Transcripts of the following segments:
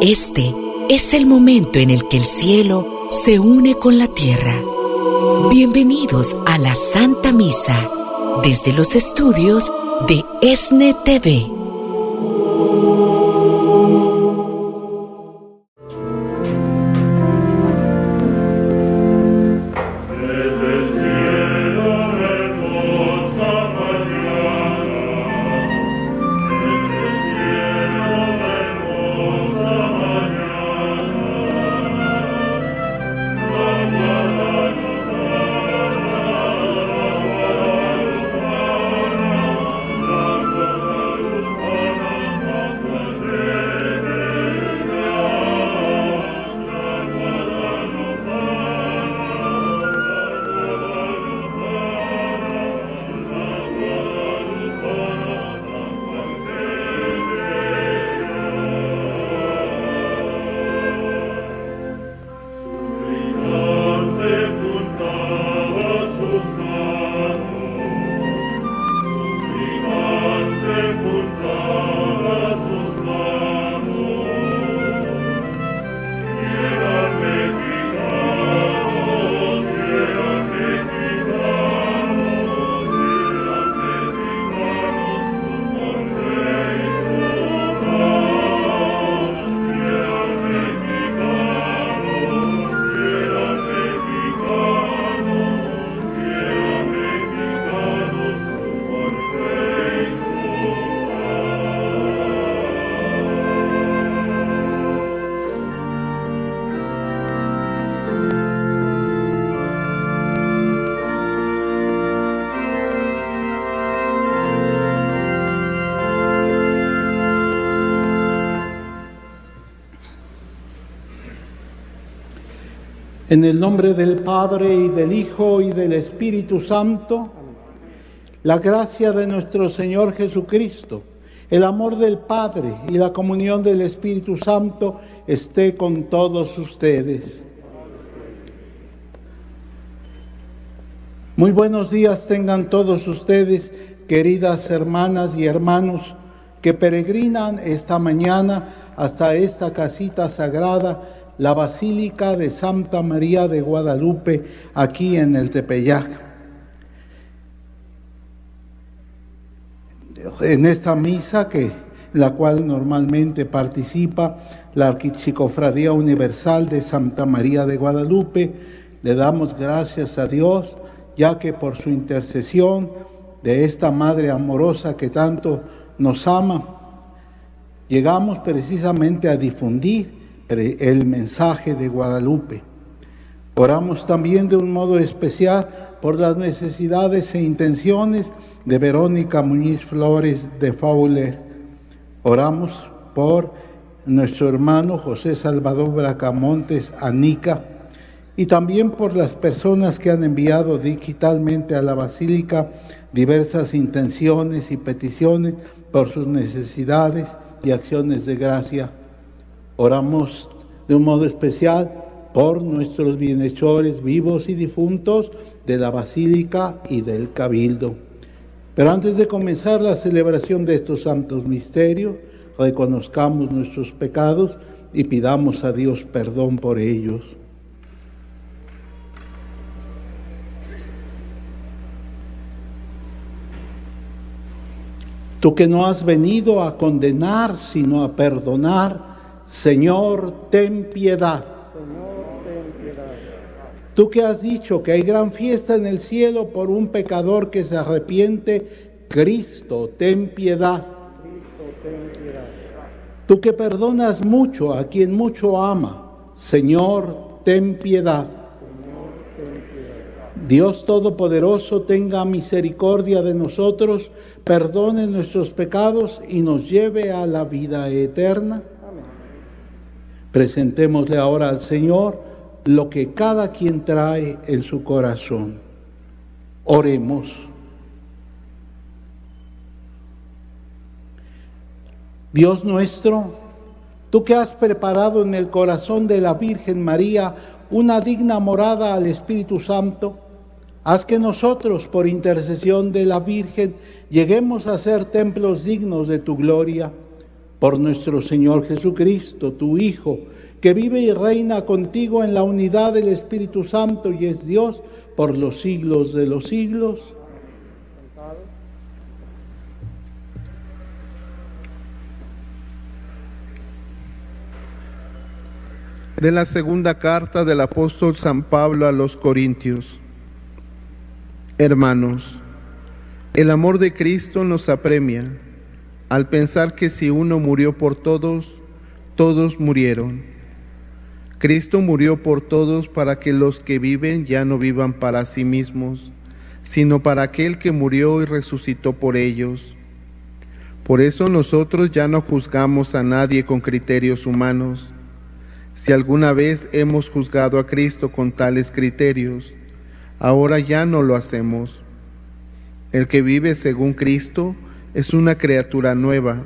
Este es el momento en el que el cielo se une con la tierra. Bienvenidos a la Santa Misa desde los estudios de ESNE TV. En el nombre del Padre y del Hijo y del Espíritu Santo, la gracia de nuestro Señor Jesucristo, el amor del Padre y la comunión del Espíritu Santo esté con todos ustedes. Muy buenos días tengan todos ustedes, queridas hermanas y hermanos, que peregrinan esta mañana hasta esta casita sagrada la Basílica de Santa María de Guadalupe aquí en el Tepeyac. En esta misa que la cual normalmente participa la Arquichicofradía Universal de Santa María de Guadalupe, le damos gracias a Dios, ya que por su intercesión de esta Madre amorosa que tanto nos ama, llegamos precisamente a difundir el mensaje de Guadalupe. Oramos también de un modo especial por las necesidades e intenciones de Verónica Muñiz Flores de Fauler. Oramos por nuestro hermano José Salvador Bracamontes Anica y también por las personas que han enviado digitalmente a la Basílica diversas intenciones y peticiones por sus necesidades y acciones de gracia Oramos de un modo especial por nuestros bienhechores vivos y difuntos de la Basílica y del Cabildo. Pero antes de comenzar la celebración de estos santos misterios, reconozcamos nuestros pecados y pidamos a Dios perdón por ellos. Tú que no has venido a condenar, sino a perdonar, Señor, ten piedad. Tú que has dicho que hay gran fiesta en el cielo por un pecador que se arrepiente, Cristo, ten piedad. Tú que perdonas mucho a quien mucho ama, Señor, ten piedad. Dios Todopoderoso tenga misericordia de nosotros, perdone nuestros pecados y nos lleve a la vida eterna. Presentémosle ahora al Señor lo que cada quien trae en su corazón. Oremos. Dios nuestro, tú que has preparado en el corazón de la Virgen María una digna morada al Espíritu Santo, haz que nosotros, por intercesión de la Virgen, lleguemos a ser templos dignos de tu gloria Por nuestro Señor Jesucristo, tu Hijo, que vive y reina contigo en la unidad del Espíritu Santo y es Dios por los siglos de los siglos. De la segunda carta del apóstol San Pablo a los Corintios. Hermanos, el amor de Cristo nos apremia al pensar que si uno murió por todos, todos murieron. Cristo murió por todos para que los que viven ya no vivan para sí mismos, sino para aquel que murió y resucitó por ellos. Por eso nosotros ya no juzgamos a nadie con criterios humanos. Si alguna vez hemos juzgado a Cristo con tales criterios, ahora ya no lo hacemos. El que vive según Cristo es una criatura nueva.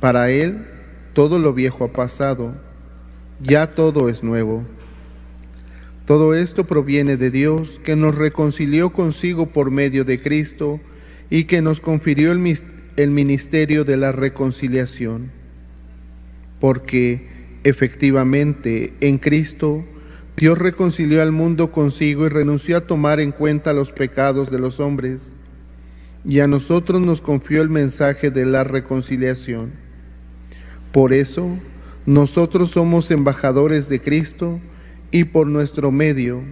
Para Él todo lo viejo ha pasado, ya todo es nuevo. Todo esto proviene de Dios, que nos reconcilió consigo por medio de Cristo y que nos confirió el, el ministerio de la reconciliación. Porque efectivamente en Cristo Dios reconcilió al mundo consigo y renunció a tomar en cuenta los pecados de los hombres y a nosotros nos confió el mensaje de la reconciliación. Por eso, nosotros somos embajadores de Cristo y por nuestro medio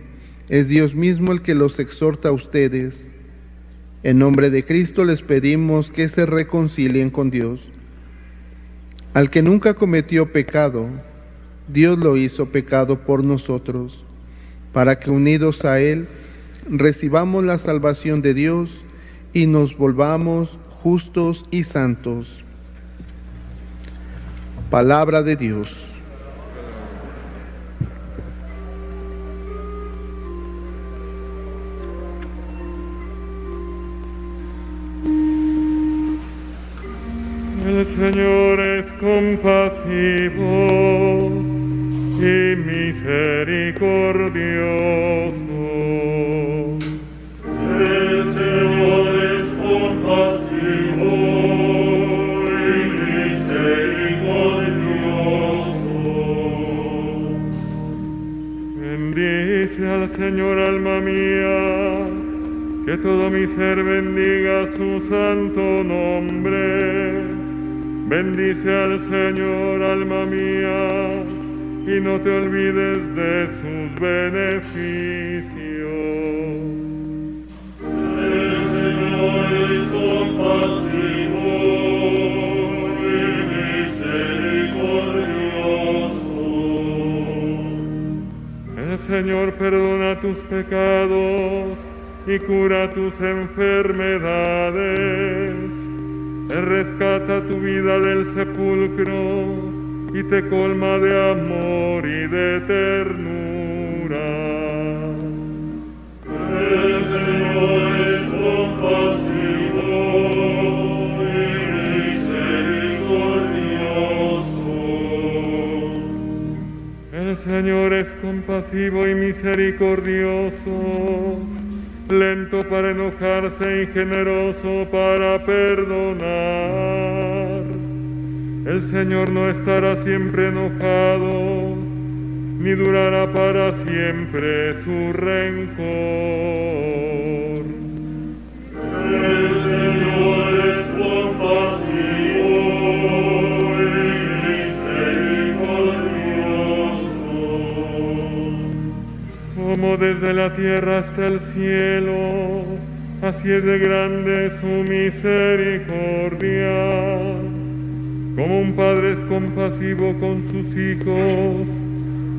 es Dios mismo el que los exhorta a ustedes. En nombre de Cristo les pedimos que se reconcilien con Dios. Al que nunca cometió pecado, Dios lo hizo pecado por nosotros, para que unidos a Él recibamos la salvación de Dios y nos volvamos justos y santos. Palabra de Dios. El Señor es compasivo y misericordioso. Señor alma mía, que todo mi ser bendiga su santo nombre. Bendice al Señor alma mía, y no te olvides de sus beneficios. El Señor es compasivo Señor perdona tus pecados y cura tus enfermedades. Rescata tu vida del sepulcro y te colma de amor y de ternura. El Señor es compasivo Señor es compasivo y misericordioso, lento para enojarse y generoso para perdonar. El Señor no estará siempre enojado, ni durará para siempre su rencor. El Señor Como desde la tierra hasta el cielo, así es de grande su misericordia. Como un padre es compasivo con sus hijos,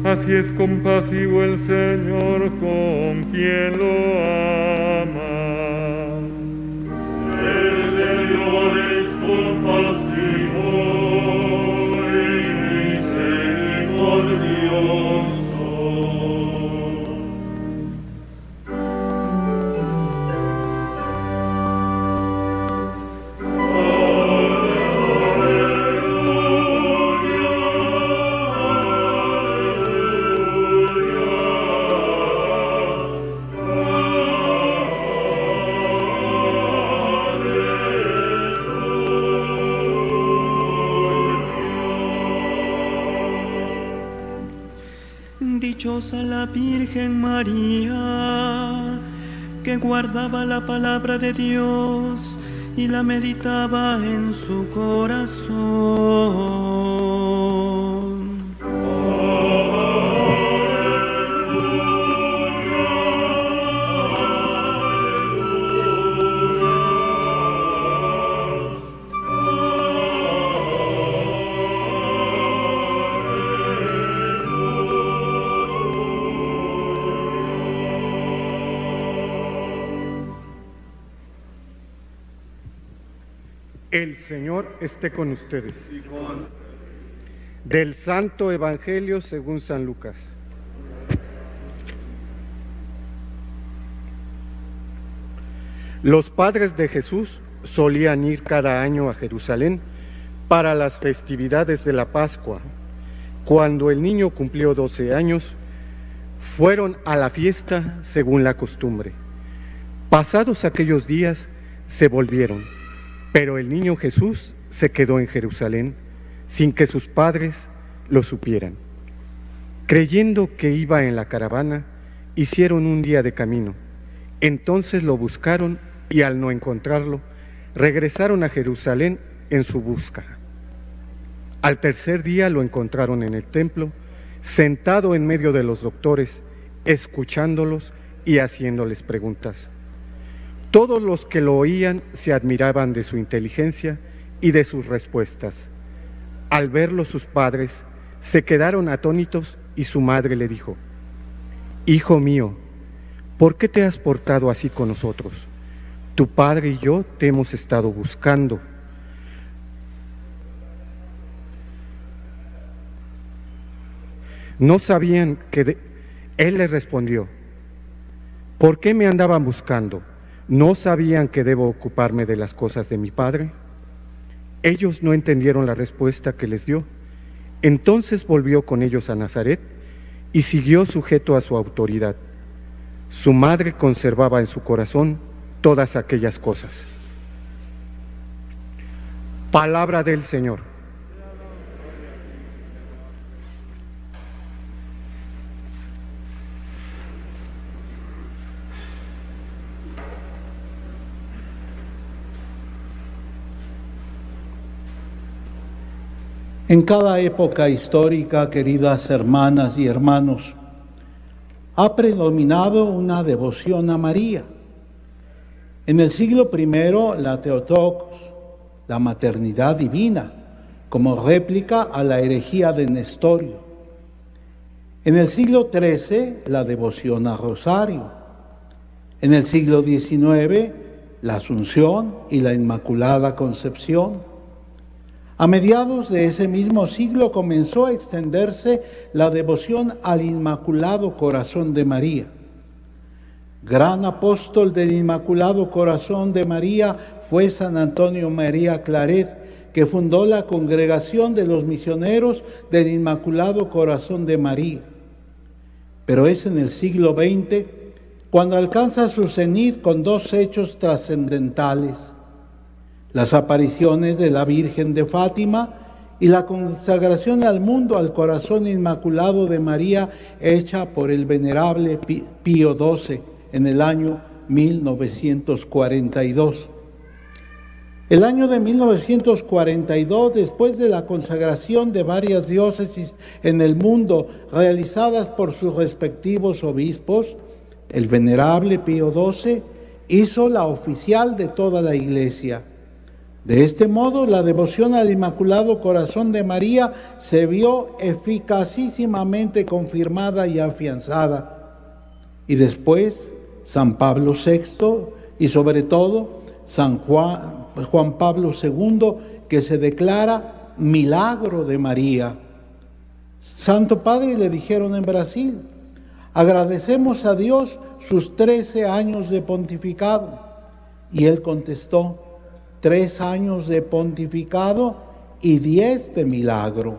así es compasivo el Señor con quien lo Dichosa la Virgen María, que guardaba la palabra de Dios y la meditaba en su corazón. El Señor esté con ustedes. Del Santo Evangelio según San Lucas. Los padres de Jesús solían ir cada año a Jerusalén para las festividades de la Pascua. Cuando el niño cumplió 12 años, fueron a la fiesta según la costumbre. Pasados aquellos días, se volvieron pero el niño Jesús se quedó en Jerusalén sin que sus padres lo supieran. Creyendo que iba en la caravana, hicieron un día de camino. Entonces lo buscaron y al no encontrarlo, regresaron a Jerusalén en su busca. Al tercer día lo encontraron en el templo, sentado en medio de los doctores, escuchándolos y haciéndoles preguntas. Todos los que lo oían se admiraban de su inteligencia y de sus respuestas. Al verlo sus padres se quedaron atónitos y su madre le dijo, Hijo mío, ¿por qué te has portado así con nosotros? Tu padre y yo te hemos estado buscando. No sabían que... De... Él les respondió, ¿por qué me andaban buscando? ¿No sabían que debo ocuparme de las cosas de mi Padre? Ellos no entendieron la respuesta que les dio. Entonces volvió con ellos a Nazaret y siguió sujeto a su autoridad. Su madre conservaba en su corazón todas aquellas cosas. Palabra del Señor. En cada época histórica, queridas hermanas y hermanos, ha predominado una devoción a María. En el siglo I, la Teotocos, la maternidad divina, como réplica a la herejía de Nestorio. En el siglo XIII, la devoción a Rosario. En el siglo XIX, la Asunción y la Inmaculada Concepción. A mediados de ese mismo siglo comenzó a extenderse la devoción al Inmaculado Corazón de María. Gran apóstol del Inmaculado Corazón de María fue San Antonio María Claret, que fundó la congregación de los misioneros del Inmaculado Corazón de María. Pero es en el siglo XX cuando alcanza su cenit con dos hechos trascendentales las apariciones de la Virgen de Fátima y la consagración al mundo al corazón inmaculado de María hecha por el venerable Pío XII en el año 1942. El año de 1942, después de la consagración de varias diócesis en el mundo realizadas por sus respectivos obispos, el venerable Pío XII hizo la oficial de toda la iglesia de este modo, la devoción al Inmaculado Corazón de María se vio eficacísimamente confirmada y afianzada. Y después, San Pablo VI y sobre todo San Juan, Juan Pablo II, que se declara milagro de María. Santo Padre le dijeron en Brasil, agradecemos a Dios sus trece años de pontificado. Y él contestó, tres años de pontificado y diez de milagro.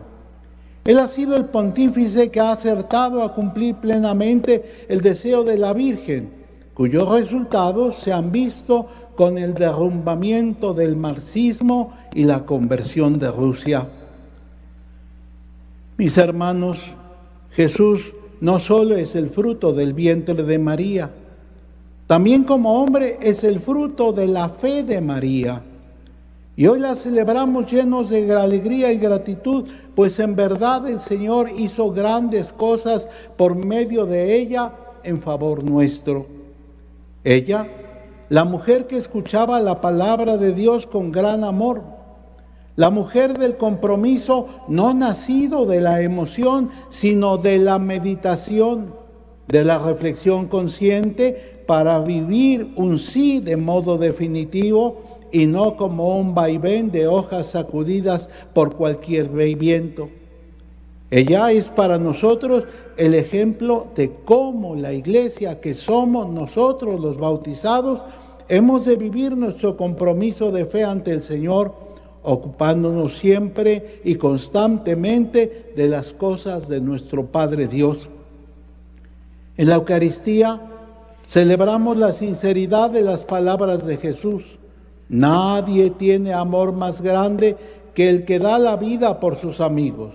Él ha sido el pontífice que ha acertado a cumplir plenamente el deseo de la Virgen, cuyos resultados se han visto con el derrumbamiento del marxismo y la conversión de Rusia. Mis hermanos, Jesús no solo es el fruto del vientre de María, también como hombre es el fruto de la fe de María. Y hoy la celebramos llenos de alegría y gratitud, pues en verdad el Señor hizo grandes cosas por medio de ella en favor nuestro. Ella, la mujer que escuchaba la palabra de Dios con gran amor, la mujer del compromiso no nacido de la emoción, sino de la meditación, de la reflexión consciente para vivir un sí de modo definitivo y no como un vaivén de hojas sacudidas por cualquier viento. Ella es para nosotros el ejemplo de cómo la iglesia que somos nosotros los bautizados hemos de vivir nuestro compromiso de fe ante el Señor, ocupándonos siempre y constantemente de las cosas de nuestro Padre Dios. En la Eucaristía celebramos la sinceridad de las palabras de Jesús Nadie tiene amor más grande que el que da la vida por sus amigos.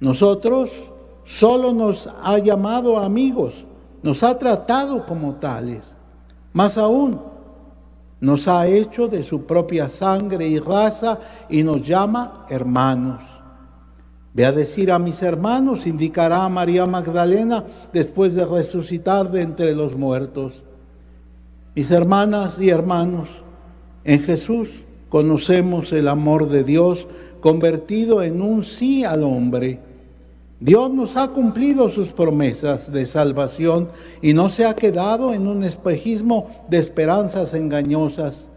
Nosotros solo nos ha llamado amigos, nos ha tratado como tales. Más aún, nos ha hecho de su propia sangre y raza y nos llama hermanos. Ve a decir a mis hermanos, indicará a María Magdalena después de resucitar de entre los muertos. Mis hermanas y hermanos, en Jesús conocemos el amor de Dios convertido en un sí al hombre. Dios nos ha cumplido sus promesas de salvación y no se ha quedado en un espejismo de esperanzas engañosas.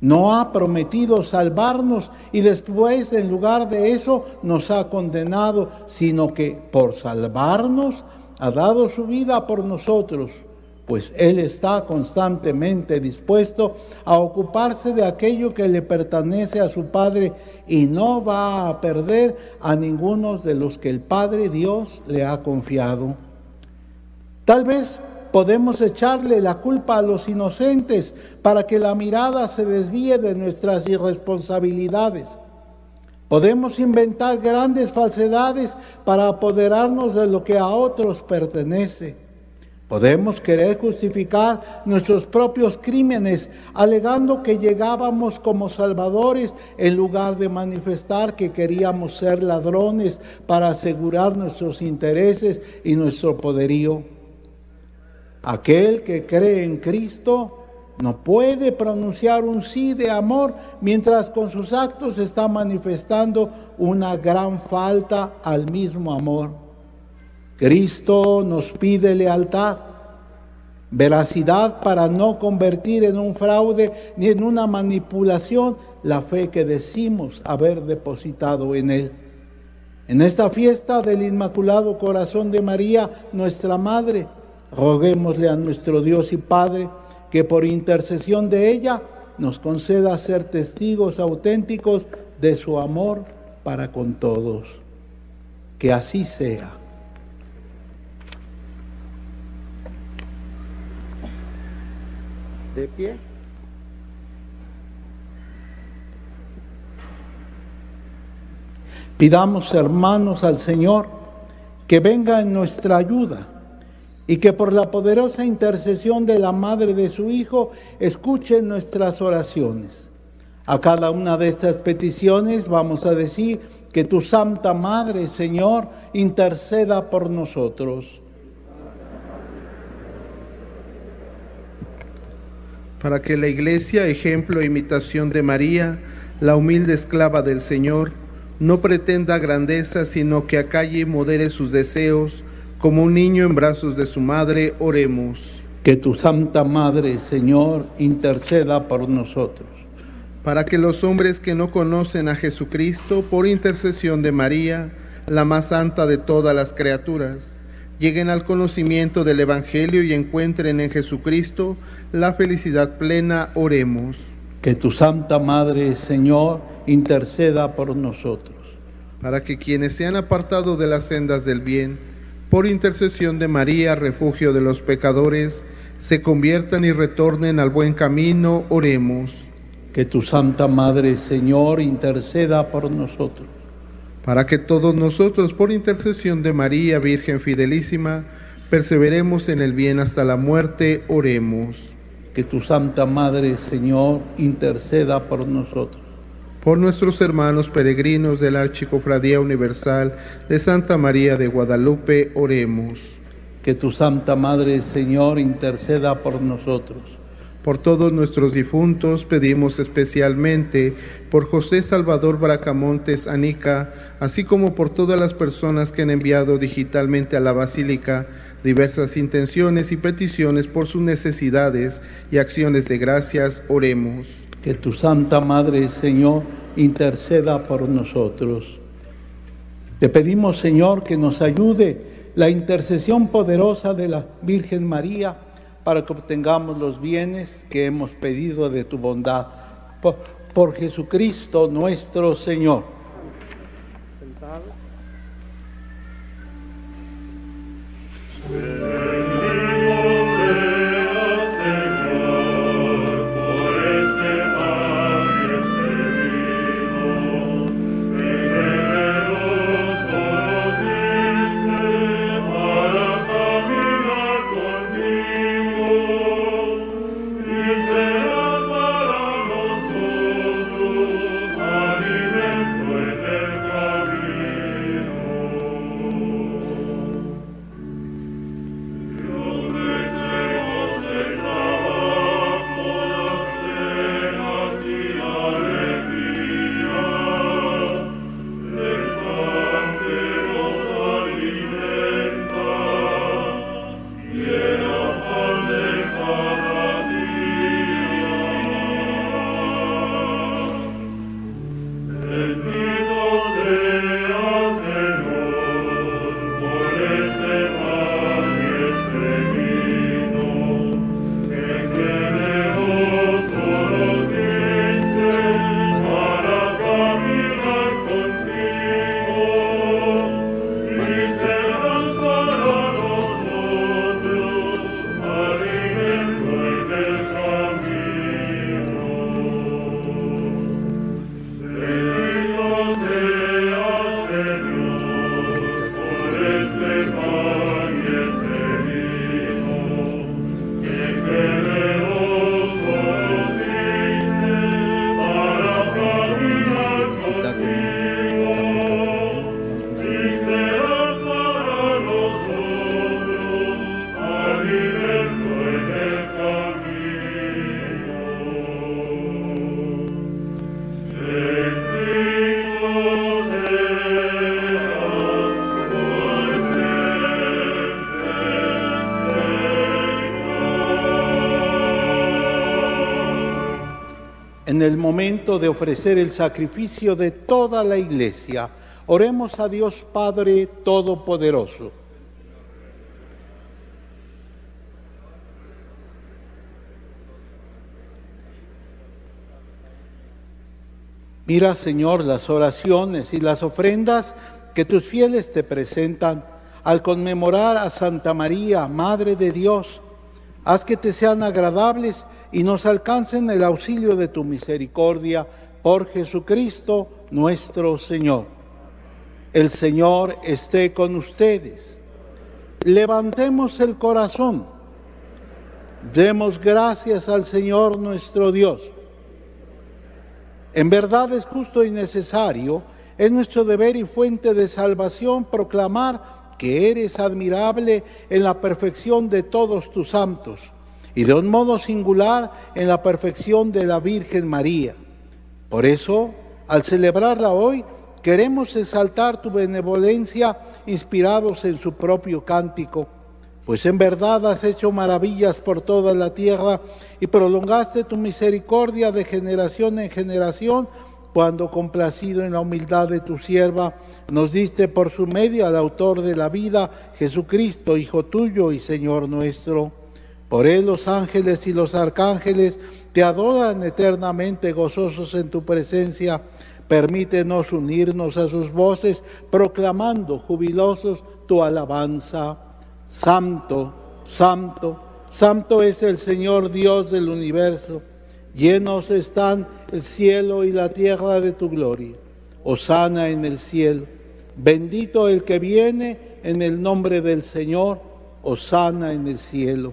No ha prometido salvarnos y después en lugar de eso nos ha condenado, sino que por salvarnos ha dado su vida por nosotros pues Él está constantemente dispuesto a ocuparse de aquello que le pertenece a su Padre y no va a perder a ninguno de los que el Padre Dios le ha confiado. Tal vez podemos echarle la culpa a los inocentes para que la mirada se desvíe de nuestras irresponsabilidades. Podemos inventar grandes falsedades para apoderarnos de lo que a otros pertenece. Podemos querer justificar nuestros propios crímenes alegando que llegábamos como salvadores en lugar de manifestar que queríamos ser ladrones para asegurar nuestros intereses y nuestro poderío. Aquel que cree en Cristo no puede pronunciar un sí de amor mientras con sus actos está manifestando una gran falta al mismo amor. Cristo nos pide lealtad, veracidad para no convertir en un fraude ni en una manipulación la fe que decimos haber depositado en Él. En esta fiesta del Inmaculado Corazón de María, nuestra Madre, roguémosle a nuestro Dios y Padre que por intercesión de ella nos conceda ser testigos auténticos de su amor para con todos. Que así sea. Pidamos, hermanos, al Señor que venga en nuestra ayuda y que por la poderosa intercesión de la Madre de su Hijo escuche nuestras oraciones. A cada una de estas peticiones vamos a decir que tu Santa Madre, Señor, interceda por nosotros. Para que la iglesia, ejemplo e imitación de María, la humilde esclava del Señor, no pretenda grandeza, sino que acalle y modere sus deseos, como un niño en brazos de su madre, oremos. Que tu Santa Madre, Señor, interceda por nosotros. Para que los hombres que no conocen a Jesucristo, por intercesión de María, la más santa de todas las criaturas, lleguen al conocimiento del Evangelio y encuentren en Jesucristo la felicidad plena, oremos. Que tu Santa Madre, Señor, interceda por nosotros. Para que quienes se han apartado de las sendas del bien, por intercesión de María, refugio de los pecadores, se conviertan y retornen al buen camino, oremos. Que tu Santa Madre, Señor, interceda por nosotros para que todos nosotros, por intercesión de María, Virgen Fidelísima, perseveremos en el bien hasta la muerte, oremos. Que tu Santa Madre, Señor, interceda por nosotros. Por nuestros hermanos peregrinos de la Archicofradía Universal de Santa María de Guadalupe, oremos. Que tu Santa Madre, Señor, interceda por nosotros. Por todos nuestros difuntos pedimos especialmente por José Salvador Bracamontes Anica, así como por todas las personas que han enviado digitalmente a la Basílica diversas intenciones y peticiones por sus necesidades y acciones de gracias, oremos. Que tu Santa Madre, Señor, interceda por nosotros. Te pedimos, Señor, que nos ayude la intercesión poderosa de la Virgen María para que obtengamos los bienes que hemos pedido de tu bondad. Por, Jesucristo nuestro Señor. en momento de ofrecer el sacrificio de toda la iglesia, oremos a Dios Padre Todopoderoso. Mira, Señor, las oraciones y las ofrendas que tus fieles te presentan al conmemorar a Santa María, Madre de Dios. Haz que te sean agradables y nos alcancen el auxilio de tu misericordia por Jesucristo nuestro Señor. El Señor esté con ustedes. Levantemos el corazón. Demos gracias al Señor nuestro Dios. En verdad es justo y necesario, es nuestro deber y fuente de salvación proclamar que eres admirable en la perfección de todos tus santos y de un modo singular en la perfección de la Virgen María. Por eso, al celebrarla hoy, queremos exaltar tu benevolencia inspirados en su propio cántico, pues en verdad has hecho maravillas por toda la tierra y prolongaste tu misericordia de generación en generación cuando complacido en la humildad de tu sierva, nos diste por su medio al autor de la vida, Jesucristo, Hijo tuyo y Señor nuestro. Por él los ángeles y los arcángeles te adoran eternamente gozosos en tu presencia. Permítenos unirnos a sus voces, proclamando jubilosos tu alabanza. Santo, santo, santo es el Señor Dios del universo. Llenos están el cielo y la tierra de tu gloria. Osana en el cielo. Bendito el que viene en el nombre del Señor, Osana en el cielo.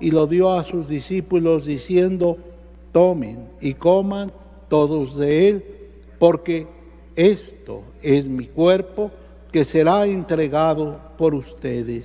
y lo dio a sus discípulos diciendo, tomen y coman todos de él, porque esto es mi cuerpo que será entregado por ustedes.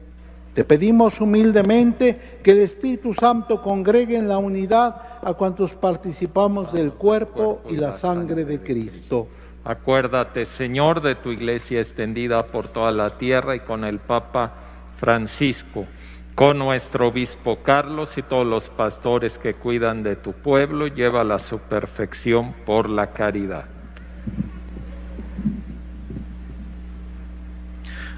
Te pedimos humildemente que el Espíritu Santo congregue en la unidad a cuantos participamos del cuerpo y la sangre de Cristo. Acuérdate, Señor, de tu iglesia extendida por toda la tierra y con el Papa Francisco, con nuestro obispo Carlos y todos los pastores que cuidan de tu pueblo, lleva a su perfección por la caridad.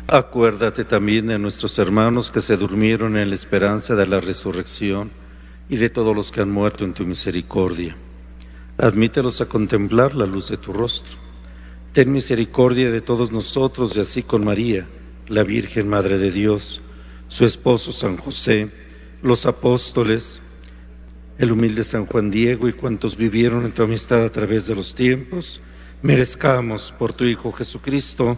Acuérdate también de nuestros hermanos que se durmieron en la esperanza de la resurrección y de todos los que han muerto en tu misericordia. Admítelos a contemplar la luz de tu rostro. Ten misericordia de todos nosotros y así con María, la Virgen Madre de Dios, su esposo San José, los apóstoles, el humilde San Juan Diego y cuantos vivieron en tu amistad a través de los tiempos, merezcamos por tu Hijo Jesucristo,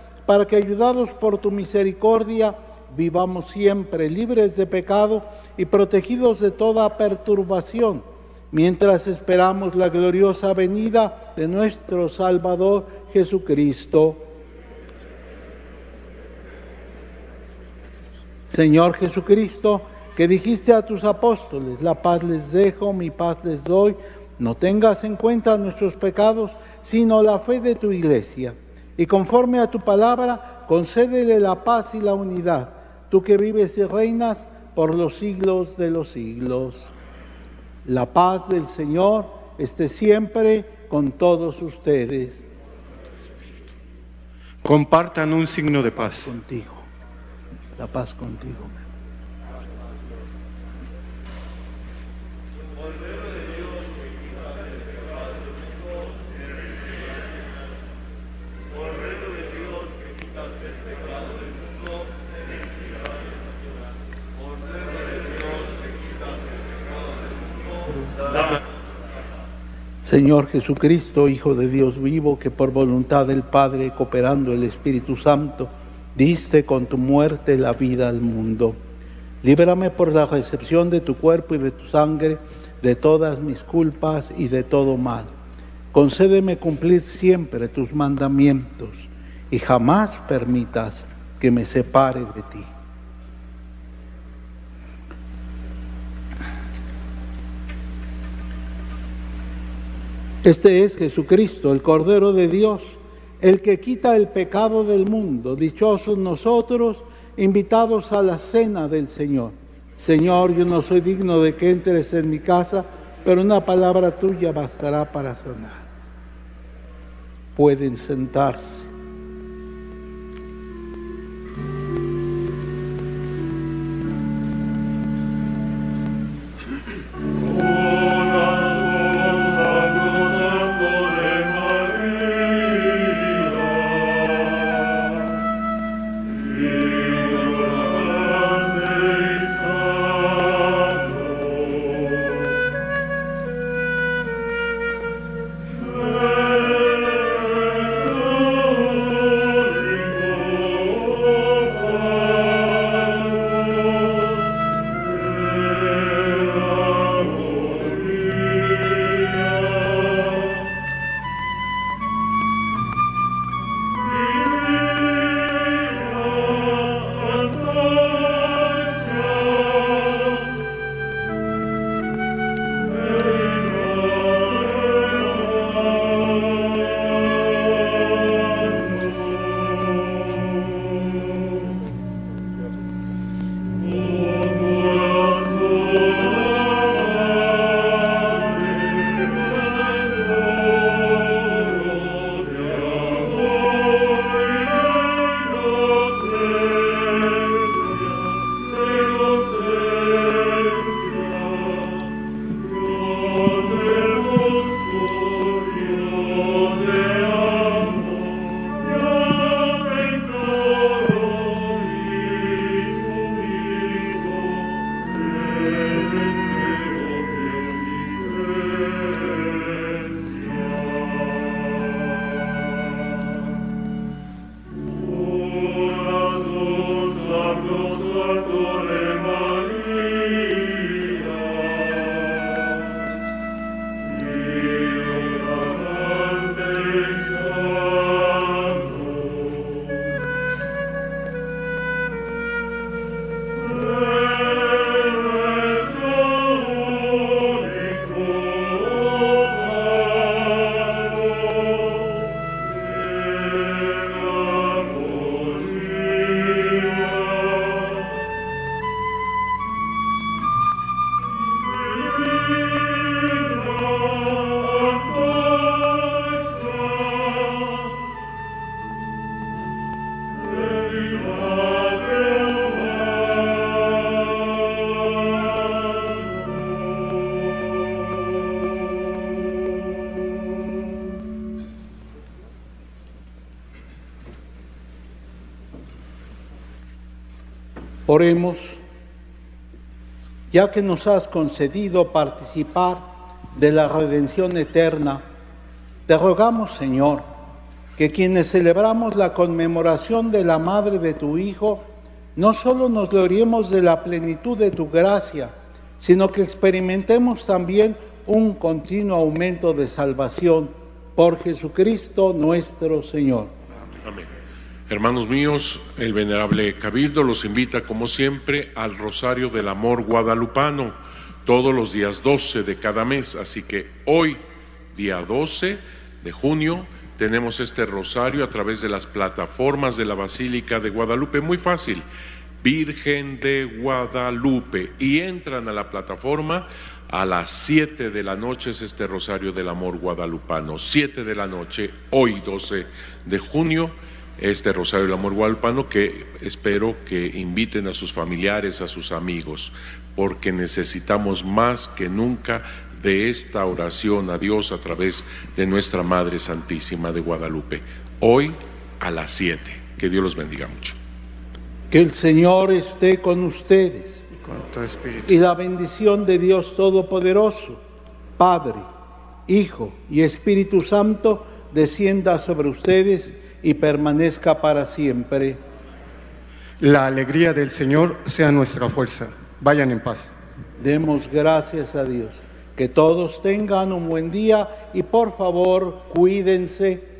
para que ayudados por tu misericordia vivamos siempre libres de pecado y protegidos de toda perturbación, mientras esperamos la gloriosa venida de nuestro Salvador Jesucristo. Señor Jesucristo, que dijiste a tus apóstoles, la paz les dejo, mi paz les doy, no tengas en cuenta nuestros pecados, sino la fe de tu iglesia y conforme a tu palabra, concédele la paz y la unidad, tú que vives y reinas por los siglos de los siglos. La paz del Señor esté siempre con todos ustedes. Compartan un signo de paz. Contigo. La paz contigo. Señor Jesucristo, Hijo de Dios vivo, que por voluntad del Padre, cooperando el Espíritu Santo, diste con tu muerte la vida al mundo. Líbrame por la recepción de tu cuerpo y de tu sangre de todas mis culpas y de todo mal. Concédeme cumplir siempre tus mandamientos y jamás permitas que me separe de ti. Este es Jesucristo, el Cordero de Dios, el que quita el pecado del mundo. Dichosos nosotros, invitados a la cena del Señor. Señor, yo no soy digno de que entres en mi casa, pero una palabra tuya bastará para sanar. Pueden sentarse. Oremos, ya que nos has concedido participar de la redención eterna, te rogamos, Señor, que quienes celebramos la conmemoración de la madre de tu Hijo, no solo nos gloriemos de la plenitud de tu gracia, sino que experimentemos también un continuo aumento de salvación por Jesucristo nuestro Señor. Amén. Hermanos míos, el venerable Cabildo los invita como siempre al Rosario del Amor Guadalupano todos los días 12 de cada mes. Así que hoy, día 12 de junio, tenemos este rosario a través de las plataformas de la Basílica de Guadalupe. Muy fácil, Virgen de Guadalupe. Y entran a la plataforma a las 7 de la noche es este Rosario del Amor Guadalupano. 7 de la noche, hoy 12 de junio este Rosario del Amor Guadalupano que espero que inviten a sus familiares, a sus amigos, porque necesitamos más que nunca de esta oración a Dios a través de nuestra Madre Santísima de Guadalupe. Hoy a las 7. Que Dios los bendiga mucho. Que el Señor esté con ustedes. Y con tu espíritu. Y la bendición de Dios Todopoderoso, Padre, Hijo y Espíritu Santo, descienda sobre ustedes y permanezca para siempre. La alegría del Señor sea nuestra fuerza. Vayan en paz. Demos gracias a Dios. Que todos tengan un buen día y por favor cuídense.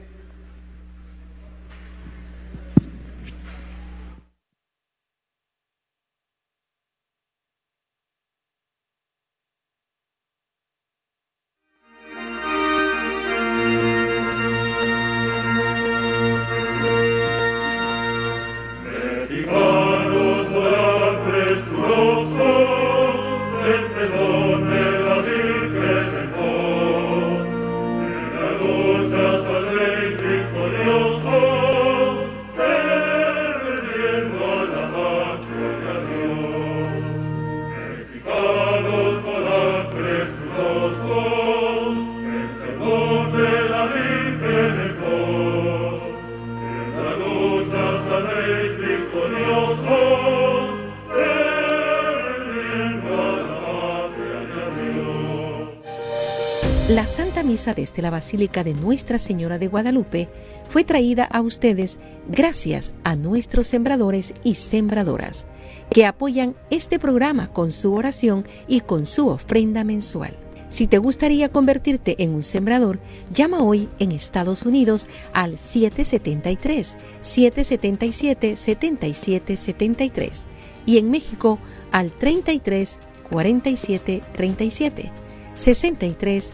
La Santa Misa desde la Basílica de Nuestra Señora de Guadalupe fue traída a ustedes gracias a nuestros sembradores y sembradoras que apoyan este programa con su oración y con su ofrenda mensual. Si te gustaría convertirte en un sembrador, llama hoy en Estados Unidos al 773-777-7773 y en México al 33 47 37 63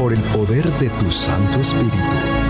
por el poder de tu Santo Espíritu